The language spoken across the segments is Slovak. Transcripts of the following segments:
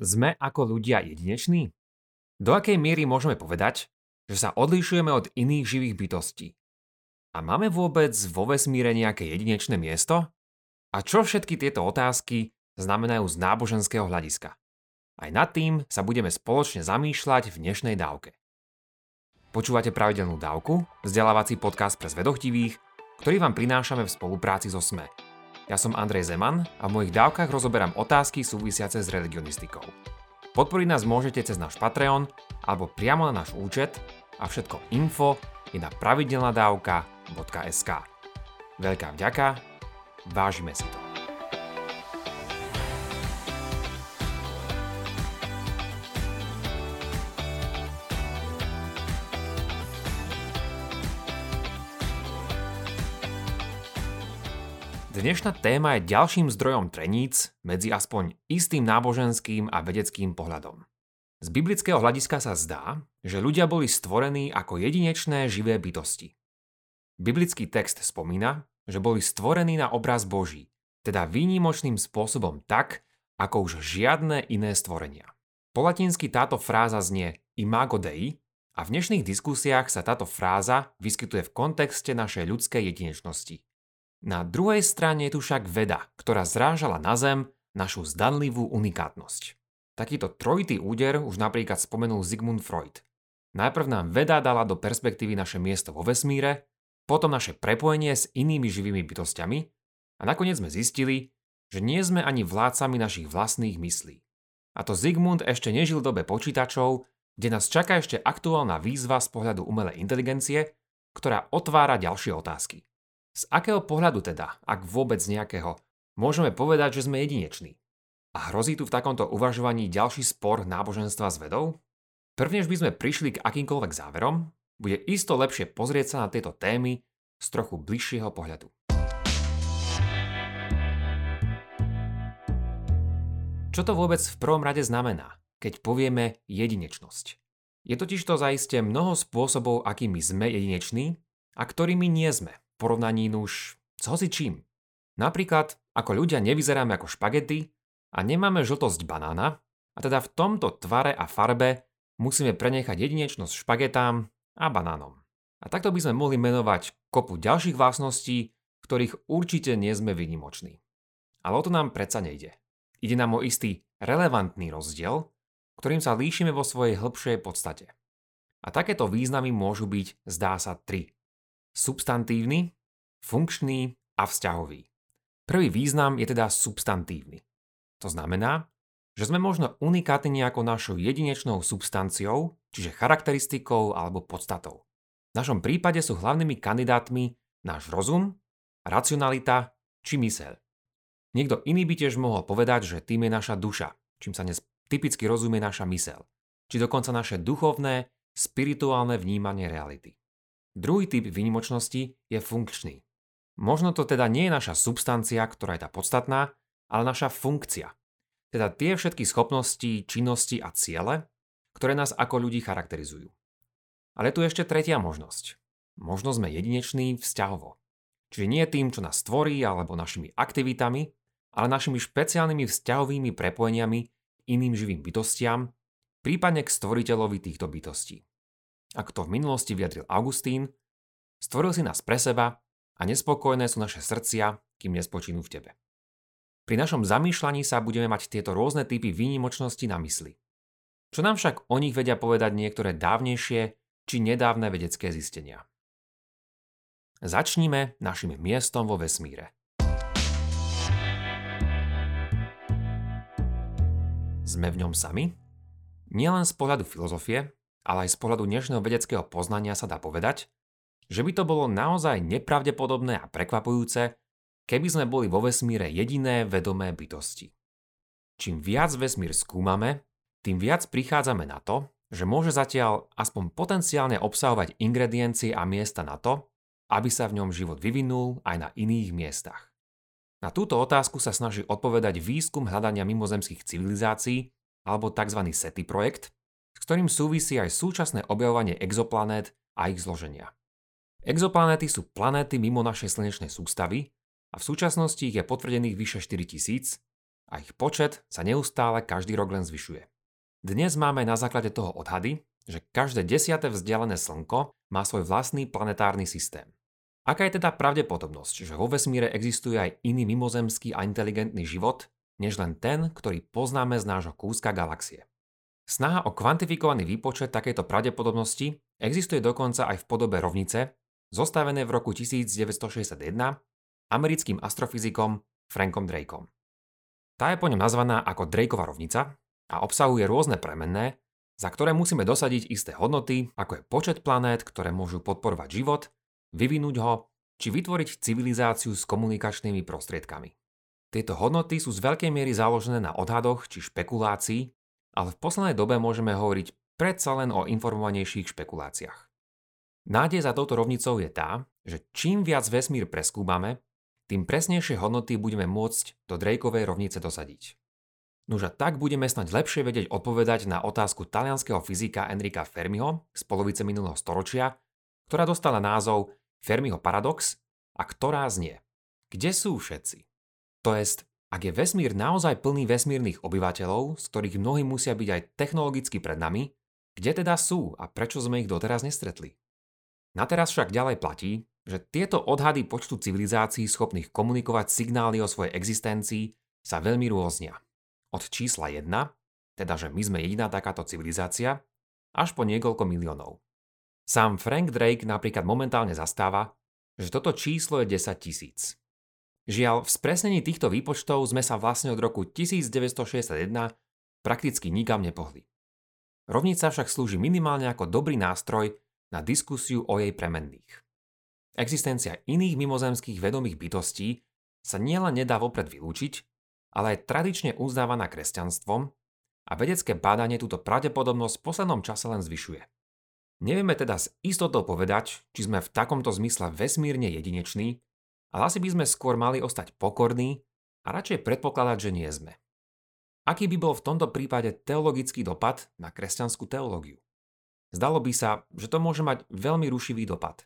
Sme ako ľudia jedineční? Do akej miery môžeme povedať, že sa odlišujeme od iných živých bytostí? A máme vôbec vo vesmíre nejaké jedinečné miesto? A čo všetky tieto otázky znamenajú z náboženského hľadiska? Aj nad tým sa budeme spoločne zamýšľať v dnešnej dávke. Počúvate pravidelnú dávku, vzdelávací podcast pre zvedochtivých, ktorý vám prinášame v spolupráci so SME. Ja som Andrej Zeman a v mojich dávkach rozoberám otázky súvisiace s religionistikou. Podporiť nás môžete cez náš Patreon alebo priamo na náš účet a všetko info je na pravidelnadavka.sk. Veľká vďaka, vážime si to. Dnešná téma je ďalším zdrojom treníc medzi aspoň istým náboženským a vedeckým pohľadom. Z biblického hľadiska sa zdá, že ľudia boli stvorení ako jedinečné živé bytosti. Biblický text spomína, že boli stvorení na obraz Boží, teda výnimočným spôsobom tak, ako už žiadne iné stvorenia. Po latinsky táto fráza znie imago Dei a v dnešných diskusiách sa táto fráza vyskytuje v kontexte našej ľudskej jedinečnosti – na druhej strane je tu však veda, ktorá zrážala na Zem našu zdanlivú unikátnosť. Takýto trojitý úder už napríklad spomenul Sigmund Freud. Najprv nám veda dala do perspektívy naše miesto vo vesmíre, potom naše prepojenie s inými živými bytostiami a nakoniec sme zistili, že nie sme ani vládcami našich vlastných myslí. A to Zigmund ešte nežil v dobe počítačov, kde nás čaká ešte aktuálna výzva z pohľadu umelej inteligencie, ktorá otvára ďalšie otázky. Z akého pohľadu teda, ak vôbec nejakého, môžeme povedať, že sme jedineční? A hrozí tu v takomto uvažovaní ďalší spor náboženstva s vedou? Prvnež by sme prišli k akýmkoľvek záverom, bude isto lepšie pozrieť sa na tieto témy z trochu bližšieho pohľadu. Čo to vôbec v prvom rade znamená, keď povieme jedinečnosť? Je totiž to zaiste mnoho spôsobov, akými sme jedineční a ktorými nie sme porovnaní nuž s hocičím. Napríklad, ako ľudia nevyzeráme ako špagety a nemáme žltosť banána, a teda v tomto tvare a farbe musíme prenechať jedinečnosť špagetám a banánom. A takto by sme mohli menovať kopu ďalších vlastností, ktorých určite nie sme vynimoční. Ale o to nám predsa nejde. Ide nám o istý relevantný rozdiel, ktorým sa líšime vo svojej hĺbšej podstate. A takéto významy môžu byť, zdá sa, tri substantívny, funkčný a vzťahový. Prvý význam je teda substantívny. To znamená, že sme možno unikátni nejakou našou jedinečnou substanciou, čiže charakteristikou alebo podstatou. V našom prípade sú hlavnými kandidátmi náš rozum, racionalita či myseľ. Niekto iný by tiež mohol povedať, že tým je naša duša, čím sa dnes typicky rozumie naša myseľ, či dokonca naše duchovné, spirituálne vnímanie reality. Druhý typ výnimočnosti je funkčný. Možno to teda nie je naša substancia, ktorá je tá podstatná, ale naša funkcia. Teda tie všetky schopnosti, činnosti a ciele, ktoré nás ako ľudí charakterizujú. Ale tu ešte tretia možnosť. Možno sme jedineční vzťahovo. Čiže nie tým, čo nás stvorí alebo našimi aktivitami, ale našimi špeciálnymi vzťahovými prepojeniami iným živým bytostiam, prípadne k stvoriteľovi týchto bytostí. Ako to v minulosti vyjadril Augustín, stvoril si nás pre seba a nespokojné sú naše srdcia, kým nespočinú v tebe. Pri našom zamýšľaní sa budeme mať tieto rôzne typy výnimočnosti na mysli. Čo nám však o nich vedia povedať niektoré dávnejšie či nedávne vedecké zistenia. Začníme našim miestom vo vesmíre. Sme v ňom sami? Nielen z pohľadu filozofie, ale aj z pohľadu dnešného vedeckého poznania sa dá povedať, že by to bolo naozaj nepravdepodobné a prekvapujúce, keby sme boli vo vesmíre jediné vedomé bytosti. Čím viac vesmír skúmame, tým viac prichádzame na to, že môže zatiaľ aspoň potenciálne obsahovať ingrediencie a miesta na to, aby sa v ňom život vyvinul aj na iných miestach. Na túto otázku sa snaží odpovedať výskum hľadania mimozemských civilizácií alebo tzv. SETI projekt, s ktorým súvisí aj súčasné objavovanie exoplanét a ich zloženia. Exoplanéty sú planéty mimo našej slnečnej sústavy a v súčasnosti ich je potvrdených vyše 4000 a ich počet sa neustále každý rok len zvyšuje. Dnes máme na základe toho odhady, že každé desiate vzdialené Slnko má svoj vlastný planetárny systém. Aká je teda pravdepodobnosť, že vo vesmíre existuje aj iný mimozemský a inteligentný život, než len ten, ktorý poznáme z nášho kúska galaxie? Snaha o kvantifikovaný výpočet takejto pravdepodobnosti existuje dokonca aj v podobe rovnice, zostavené v roku 1961 americkým astrofyzikom Frankom Drakeom. Tá je po ňom nazvaná ako Drakeova rovnica a obsahuje rôzne premenné, za ktoré musíme dosadiť isté hodnoty, ako je počet planét, ktoré môžu podporovať život, vyvinúť ho, či vytvoriť civilizáciu s komunikačnými prostriedkami. Tieto hodnoty sú z veľkej miery založené na odhadoch či špekulácii, ale v poslednej dobe môžeme hovoriť predsa len o informovanejších špekuláciách. Nádej za touto rovnicou je tá, že čím viac vesmír preskúmame, tým presnejšie hodnoty budeme môcť do Drakeovej rovnice dosadiť. Nož a tak budeme snať lepšie vedieť odpovedať na otázku talianského fyzika Enrika Fermiho z polovice minulého storočia, ktorá dostala názov Fermiho paradox a ktorá znie Kde sú všetci? To jest, ak je vesmír naozaj plný vesmírnych obyvateľov, z ktorých mnohí musia byť aj technologicky pred nami, kde teda sú a prečo sme ich doteraz nestretli? Na teraz však ďalej platí, že tieto odhady počtu civilizácií schopných komunikovať signály o svojej existencii sa veľmi rôznia od čísla 1, teda že my sme jediná takáto civilizácia, až po niekoľko miliónov. Sám Frank Drake napríklad momentálne zastáva, že toto číslo je 10 tisíc. Žiaľ, v spresnení týchto výpočtov sme sa vlastne od roku 1961 prakticky nikam nepohli. Rovnica však slúži minimálne ako dobrý nástroj na diskusiu o jej premenných. Existencia iných mimozemských vedomých bytostí sa nielen nedá vopred vylúčiť, ale aj tradične uznávaná kresťanstvom a vedecké bádanie túto pravdepodobnosť v poslednom čase len zvyšuje. Nevieme teda s istotou povedať, či sme v takomto zmysle vesmírne jedineční, ale asi by sme skôr mali ostať pokorní a radšej predpokladať, že nie sme. Aký by bol v tomto prípade teologický dopad na kresťanskú teológiu? Zdalo by sa, že to môže mať veľmi rušivý dopad.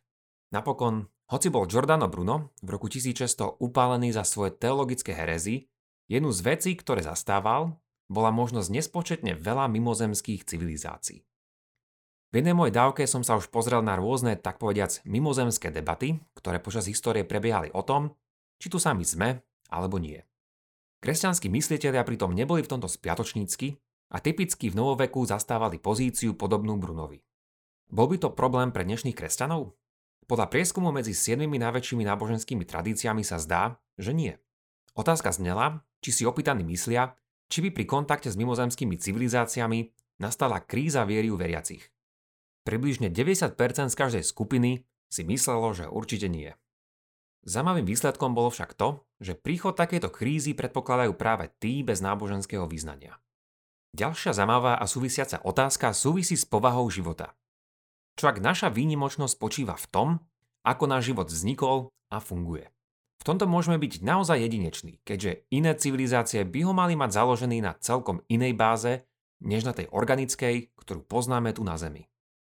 Napokon, hoci bol Giordano Bruno v roku 1600 upálený za svoje teologické herezy, Jednu z vecí, ktoré zastával, bola možnosť nespočetne veľa mimozemských civilizácií. V jednej mojej dávke som sa už pozrel na rôzne, tak povediac, mimozemské debaty, ktoré počas histórie prebiehali o tom, či tu sami sme, alebo nie. Kresťanskí mysliteľia pritom neboli v tomto spiatočnícky a typicky v novoveku zastávali pozíciu podobnú Brunovi. Bol by to problém pre dnešných kresťanov? Podľa prieskumu medzi siedmimi najväčšími náboženskými tradíciami sa zdá, že nie. Otázka znela, či si opýtaní myslia, či by pri kontakte s mimozemskými civilizáciami nastala kríza viery u veriacich. Približne 90% z každej skupiny si myslelo, že určite nie. Zamavým výsledkom bolo však to, že príchod takéto krízy predpokladajú práve tí bez náboženského význania. Ďalšia zamavá a súvisiaca otázka súvisí s povahou života. Čo ak naša výnimočnosť spočíva v tom, ako náš život vznikol a funguje. V tomto môžeme byť naozaj jedineční, keďže iné civilizácie by ho mali mať založený na celkom inej báze, než na tej organickej, ktorú poznáme tu na Zemi.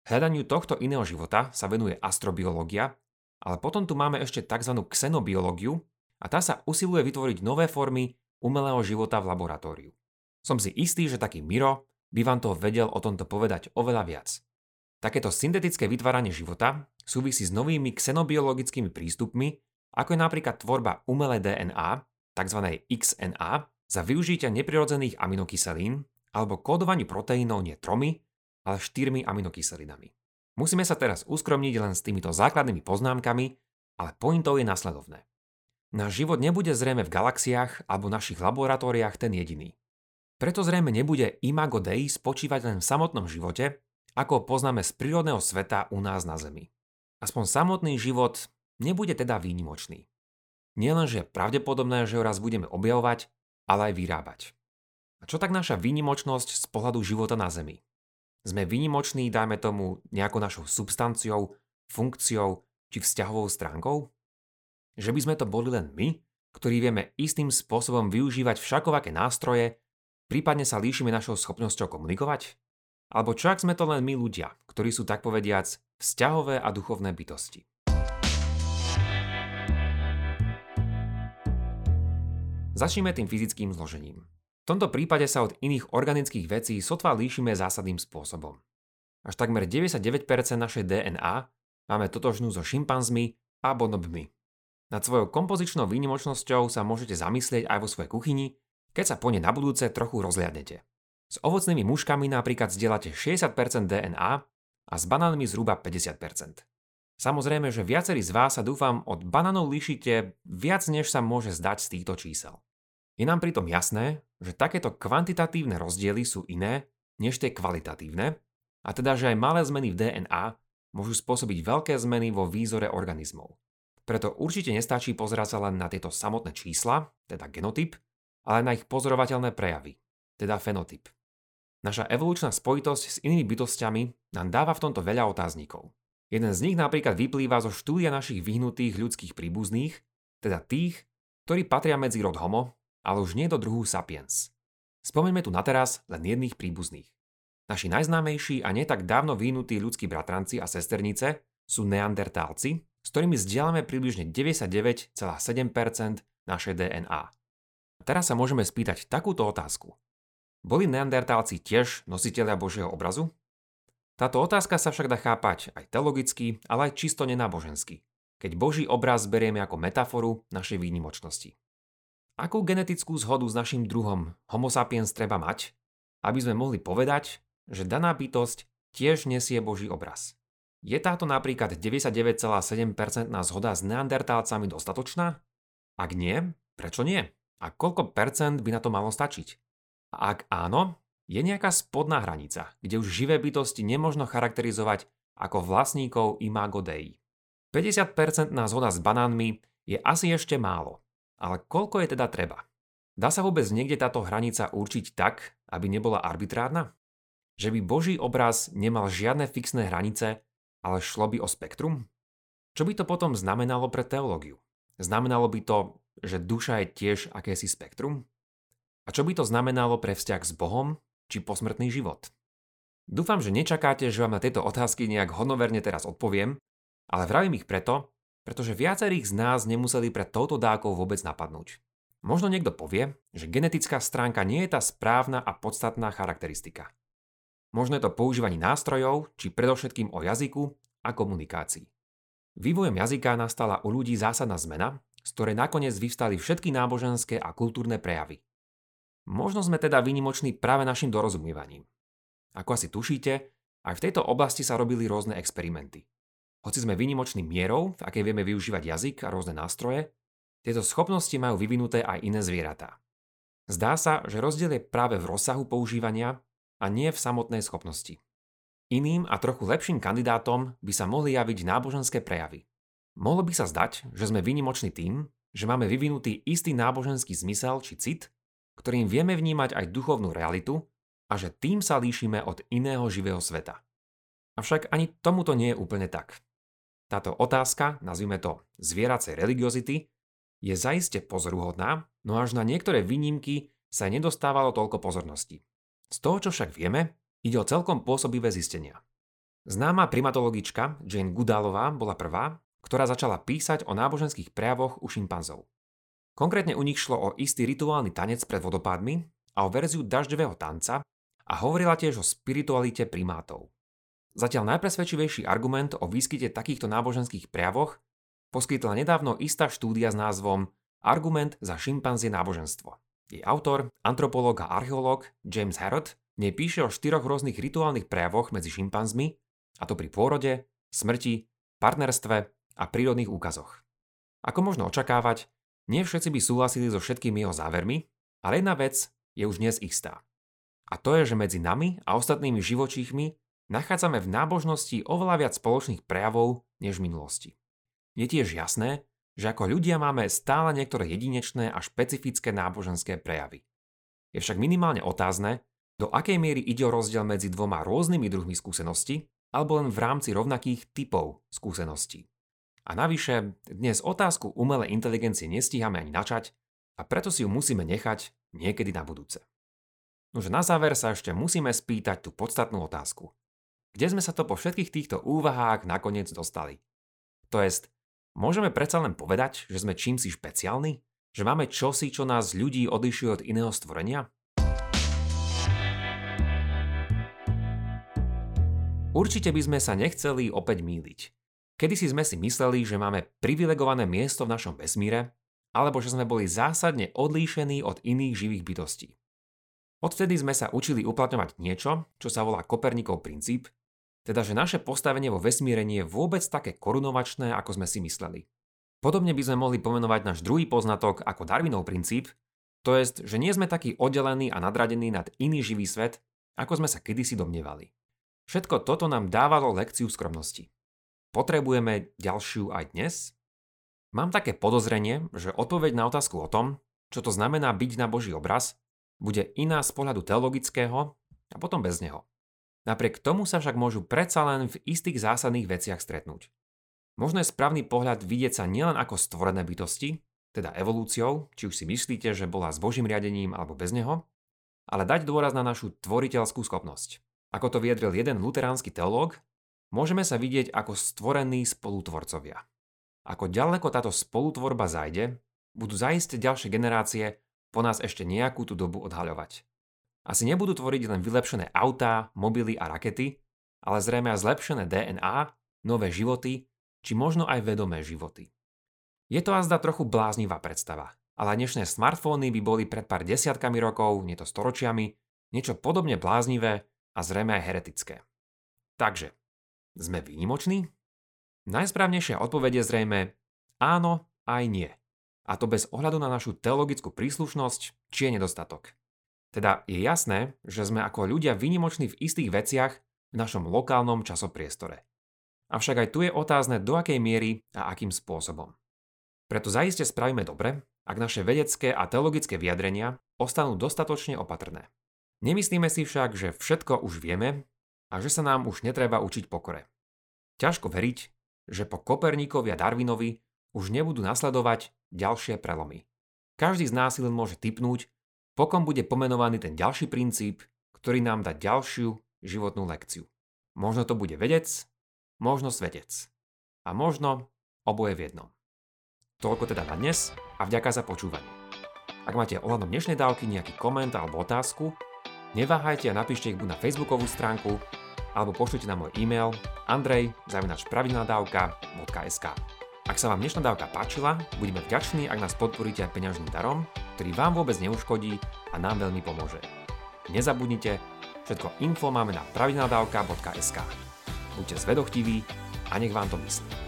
Hľadaniu tohto iného života sa venuje astrobiológia, ale potom tu máme ešte tzv. xenobiológiu a tá sa usiluje vytvoriť nové formy umelého života v laboratóriu. Som si istý, že taký Miro by vám toho vedel o tomto povedať oveľa viac. Takéto syntetické vytváranie života súvisí s novými xenobiologickými prístupmi, ako je napríklad tvorba umelé DNA, tzv. XNA, za využitia neprirodzených aminokyselín alebo kódovaniu proteínov nie tromi, ale štyrmi aminokyselinami. Musíme sa teraz uskromniť len s týmito základnými poznámkami, ale pointou je nasledovné. Náš život nebude zrejme v galaxiách alebo našich laboratóriách ten jediný. Preto zrejme nebude imago Dei spočívať len v samotnom živote, ako ho poznáme z prírodného sveta u nás na Zemi. Aspoň samotný život nebude teda výnimočný. Nielenže je pravdepodobné, že ho raz budeme objavovať, ale aj vyrábať. A čo tak naša výnimočnosť z pohľadu života na Zemi? Sme výnimoční, dajme tomu, nejakou našou substanciou, funkciou či vzťahovou stránkou? Že by sme to boli len my, ktorí vieme istým spôsobom využívať všakovaké nástroje, prípadne sa líšime našou schopnosťou komunikovať? Alebo čo ak sme to len my ľudia, ktorí sú tak povediac vzťahové a duchovné bytosti? Začneme tým fyzickým zložením. V tomto prípade sa od iných organických vecí sotva líšime zásadným spôsobom. Až takmer 99% našej DNA máme totožnú so šimpanzmi a bonobmi. Nad svojou kompozičnou výnimočnosťou sa môžete zamyslieť aj vo svojej kuchyni, keď sa po ne na budúce trochu rozliadnete. S ovocnými muškami napríklad zdieľate 60% DNA a s banánmi zhruba 50%. Samozrejme, že viacerí z vás sa dúfam od banánov líšite viac než sa môže zdať z týchto čísel. Je nám pritom jasné, že takéto kvantitatívne rozdiely sú iné než tie kvalitatívne, a teda, že aj malé zmeny v DNA môžu spôsobiť veľké zmeny vo výzore organizmov. Preto určite nestačí pozerať sa len na tieto samotné čísla, teda genotyp, ale na ich pozorovateľné prejavy, teda fenotyp. Naša evolučná spojitosť s inými bytostiami nám dáva v tomto veľa otáznikov. Jeden z nich napríklad vyplýva zo štúdia našich vyhnutých ľudských príbuzných, teda tých, ktorí patria medzi rod Homo, ale už nie do druhu Sapiens. Spomeňme tu na teraz len jedných príbuzných. Naši najznámejší a netak dávno vyhnutí ľudskí bratranci a sesternice sú neandertálci, s ktorými zdieľame približne 99,7% našej DNA. A teraz sa môžeme spýtať takúto otázku. Boli neandertálci tiež nositeľia Božieho obrazu? Táto otázka sa však dá chápať aj teologicky, ale aj čisto nenábožensky, keď Boží obraz berieme ako metaforu našej výnimočnosti. Akú genetickú zhodu s našim druhom Homo sapiens treba mať, aby sme mohli povedať, že daná bytosť tiež nesie Boží obraz? Je táto napríklad 99,7% zhoda s neandertálcami dostatočná? Ak nie, prečo nie? A koľko percent by na to malo stačiť? A ak áno, je nejaká spodná hranica, kde už živé bytosti nemožno charakterizovať ako vlastníkov imago Dei. 50% zhoda s banánmi je asi ešte málo, ale koľko je teda treba? Dá sa vôbec niekde táto hranica určiť tak, aby nebola arbitrárna? Že by Boží obraz nemal žiadne fixné hranice, ale šlo by o spektrum? Čo by to potom znamenalo pre teológiu? Znamenalo by to, že duša je tiež akési spektrum? A čo by to znamenalo pre vzťah s Bohom či posmrtný život? Dúfam, že nečakáte, že vám na tieto otázky nejak honoverne teraz odpoviem, ale vravím ich preto, pretože viacerých z nás nemuseli pred touto dákou vôbec napadnúť. Možno niekto povie, že genetická stránka nie je tá správna a podstatná charakteristika. Možno je to používanie nástrojov, či predovšetkým o jazyku a komunikácii. Vývojom jazyka nastala u ľudí zásadná zmena, z ktorej nakoniec vyvstali všetky náboženské a kultúrne prejavy. Možno sme teda výnimoční práve našim dorozumievaním. Ako asi tušíte, aj v tejto oblasti sa robili rôzne experimenty. Hoci sme výnimoční mierou, v akej vieme využívať jazyk a rôzne nástroje, tieto schopnosti majú vyvinuté aj iné zvieratá. Zdá sa, že rozdiel je práve v rozsahu používania a nie v samotnej schopnosti. Iným a trochu lepším kandidátom by sa mohli javiť náboženské prejavy. Mohlo by sa zdať, že sme výnimoční tým, že máme vyvinutý istý náboženský zmysel či cit, ktorým vieme vnímať aj duchovnú realitu a že tým sa líšime od iného živého sveta. Avšak ani tomuto nie je úplne tak. Táto otázka, nazvime to zvieracej religiozity, je zaiste pozoruhodná, no až na niektoré výnimky sa nedostávalo toľko pozornosti. Z toho, čo však vieme, ide o celkom pôsobivé zistenia. Známa primatologička Jane Goodalová bola prvá, ktorá začala písať o náboženských prejavoch u šimpanzov. Konkrétne u nich šlo o istý rituálny tanec pred vodopádmi a o verziu dažďového tanca a hovorila tiež o spiritualite primátov. Zatiaľ najpresvedčivejší argument o výskyte takýchto náboženských prejavoch poskytla nedávno istá štúdia s názvom Argument za šimpanzie náboženstvo. Jej autor, antropológ a archeológ James Harrod nej píše o štyroch rôznych rituálnych prejavoch medzi šimpanzmi, a to pri pôrode, smrti, partnerstve a prírodných úkazoch. Ako možno očakávať, nie všetci by súhlasili so všetkými jeho závermi, ale jedna vec je už dnes istá. A to je, že medzi nami a ostatnými živočíchmi nachádzame v nábožnosti oveľa viac spoločných prejavov než v minulosti. Je tiež jasné, že ako ľudia máme stále niektoré jedinečné a špecifické náboženské prejavy. Je však minimálne otázne, do akej miery ide o rozdiel medzi dvoma rôznymi druhmi skúseností alebo len v rámci rovnakých typov skúseností. A navyše, dnes otázku umelej inteligencie nestíhame ani načať a preto si ju musíme nechať niekedy na budúce. Nože na záver sa ešte musíme spýtať tú podstatnú otázku. Kde sme sa to po všetkých týchto úvahách nakoniec dostali? To jest, môžeme predsa len povedať, že sme čím si špeciálni? Že máme čosi, čo nás ľudí odlišuje od iného stvorenia? Určite by sme sa nechceli opäť míliť. Kedysi sme si mysleli, že máme privilegované miesto v našom vesmíre, alebo že sme boli zásadne odlíšení od iných živých bytostí. Odvtedy sme sa učili uplatňovať niečo, čo sa volá Kopernikov princíp, teda že naše postavenie vo vesmíre nie je vôbec také korunovačné, ako sme si mysleli. Podobne by sme mohli pomenovať náš druhý poznatok ako Darwinov princíp, to jest, že nie sme takí oddelení a nadradení nad iný živý svet, ako sme sa kedysi domnievali. Všetko toto nám dávalo lekciu skromnosti. Potrebujeme ďalšiu aj dnes? Mám také podozrenie, že odpoveď na otázku o tom, čo to znamená byť na Boží obraz, bude iná z pohľadu teologického a potom bez neho. Napriek tomu sa však môžu predsa len v istých zásadných veciach stretnúť. Možno je správny pohľad vidieť sa nielen ako stvorené bytosti, teda evolúciou, či už si myslíte, že bola s Božím riadením alebo bez neho, ale dať dôraz na našu tvoriteľskú schopnosť. Ako to vyjadril jeden luteránsky teológ, môžeme sa vidieť ako stvorení spolutvorcovia. Ako ďaleko táto spolutvorba zajde, budú zaiste ďalšie generácie po nás ešte nejakú tú dobu odhaľovať. Asi nebudú tvoriť len vylepšené autá, mobily a rakety, ale zrejme aj zlepšené DNA, nové životy, či možno aj vedomé životy. Je to azda trochu bláznivá predstava, ale dnešné smartfóny by boli pred pár desiatkami rokov, nie to storočiami, niečo podobne bláznivé a zrejme aj heretické. Takže, sme výnimoční? Najsprávnejšia odpoveď je zrejme áno aj nie. A to bez ohľadu na našu teologickú príslušnosť či je nedostatok. Teda je jasné, že sme ako ľudia vynimoční v istých veciach v našom lokálnom časopriestore. Avšak aj tu je otázne, do akej miery a akým spôsobom. Preto zaiste spravíme dobre, ak naše vedecké a teologické vyjadrenia ostanú dostatočne opatrné. Nemyslíme si však, že všetko už vieme a že sa nám už netreba učiť pokore. Ťažko veriť, že po Koperníkovi a Darwinovi už nebudú nasledovať ďalšie prelomy. Každý z nás si len môže typnúť, pokom bude pomenovaný ten ďalší princíp, ktorý nám dá ďalšiu životnú lekciu. Možno to bude vedec, možno svetec. A možno oboje v jednom. Toľko teda na dnes a vďaka za počúvanie. Ak máte ohľadom dnešnej dávky nejaký koment alebo otázku, neváhajte a napíšte ich buď na facebookovú stránku alebo pošlite na môj e-mail andrej.pravidlnadavka.sk Ak sa vám dnešná dávka páčila, budeme vďační, ak nás podporíte aj peňažným darom, ktorý vám vôbec neuškodí a nám veľmi pomôže. Nezabudnite, všetko info máme na pravidelnadavka.sk. Buďte zvedochtiví a nech vám to myslí.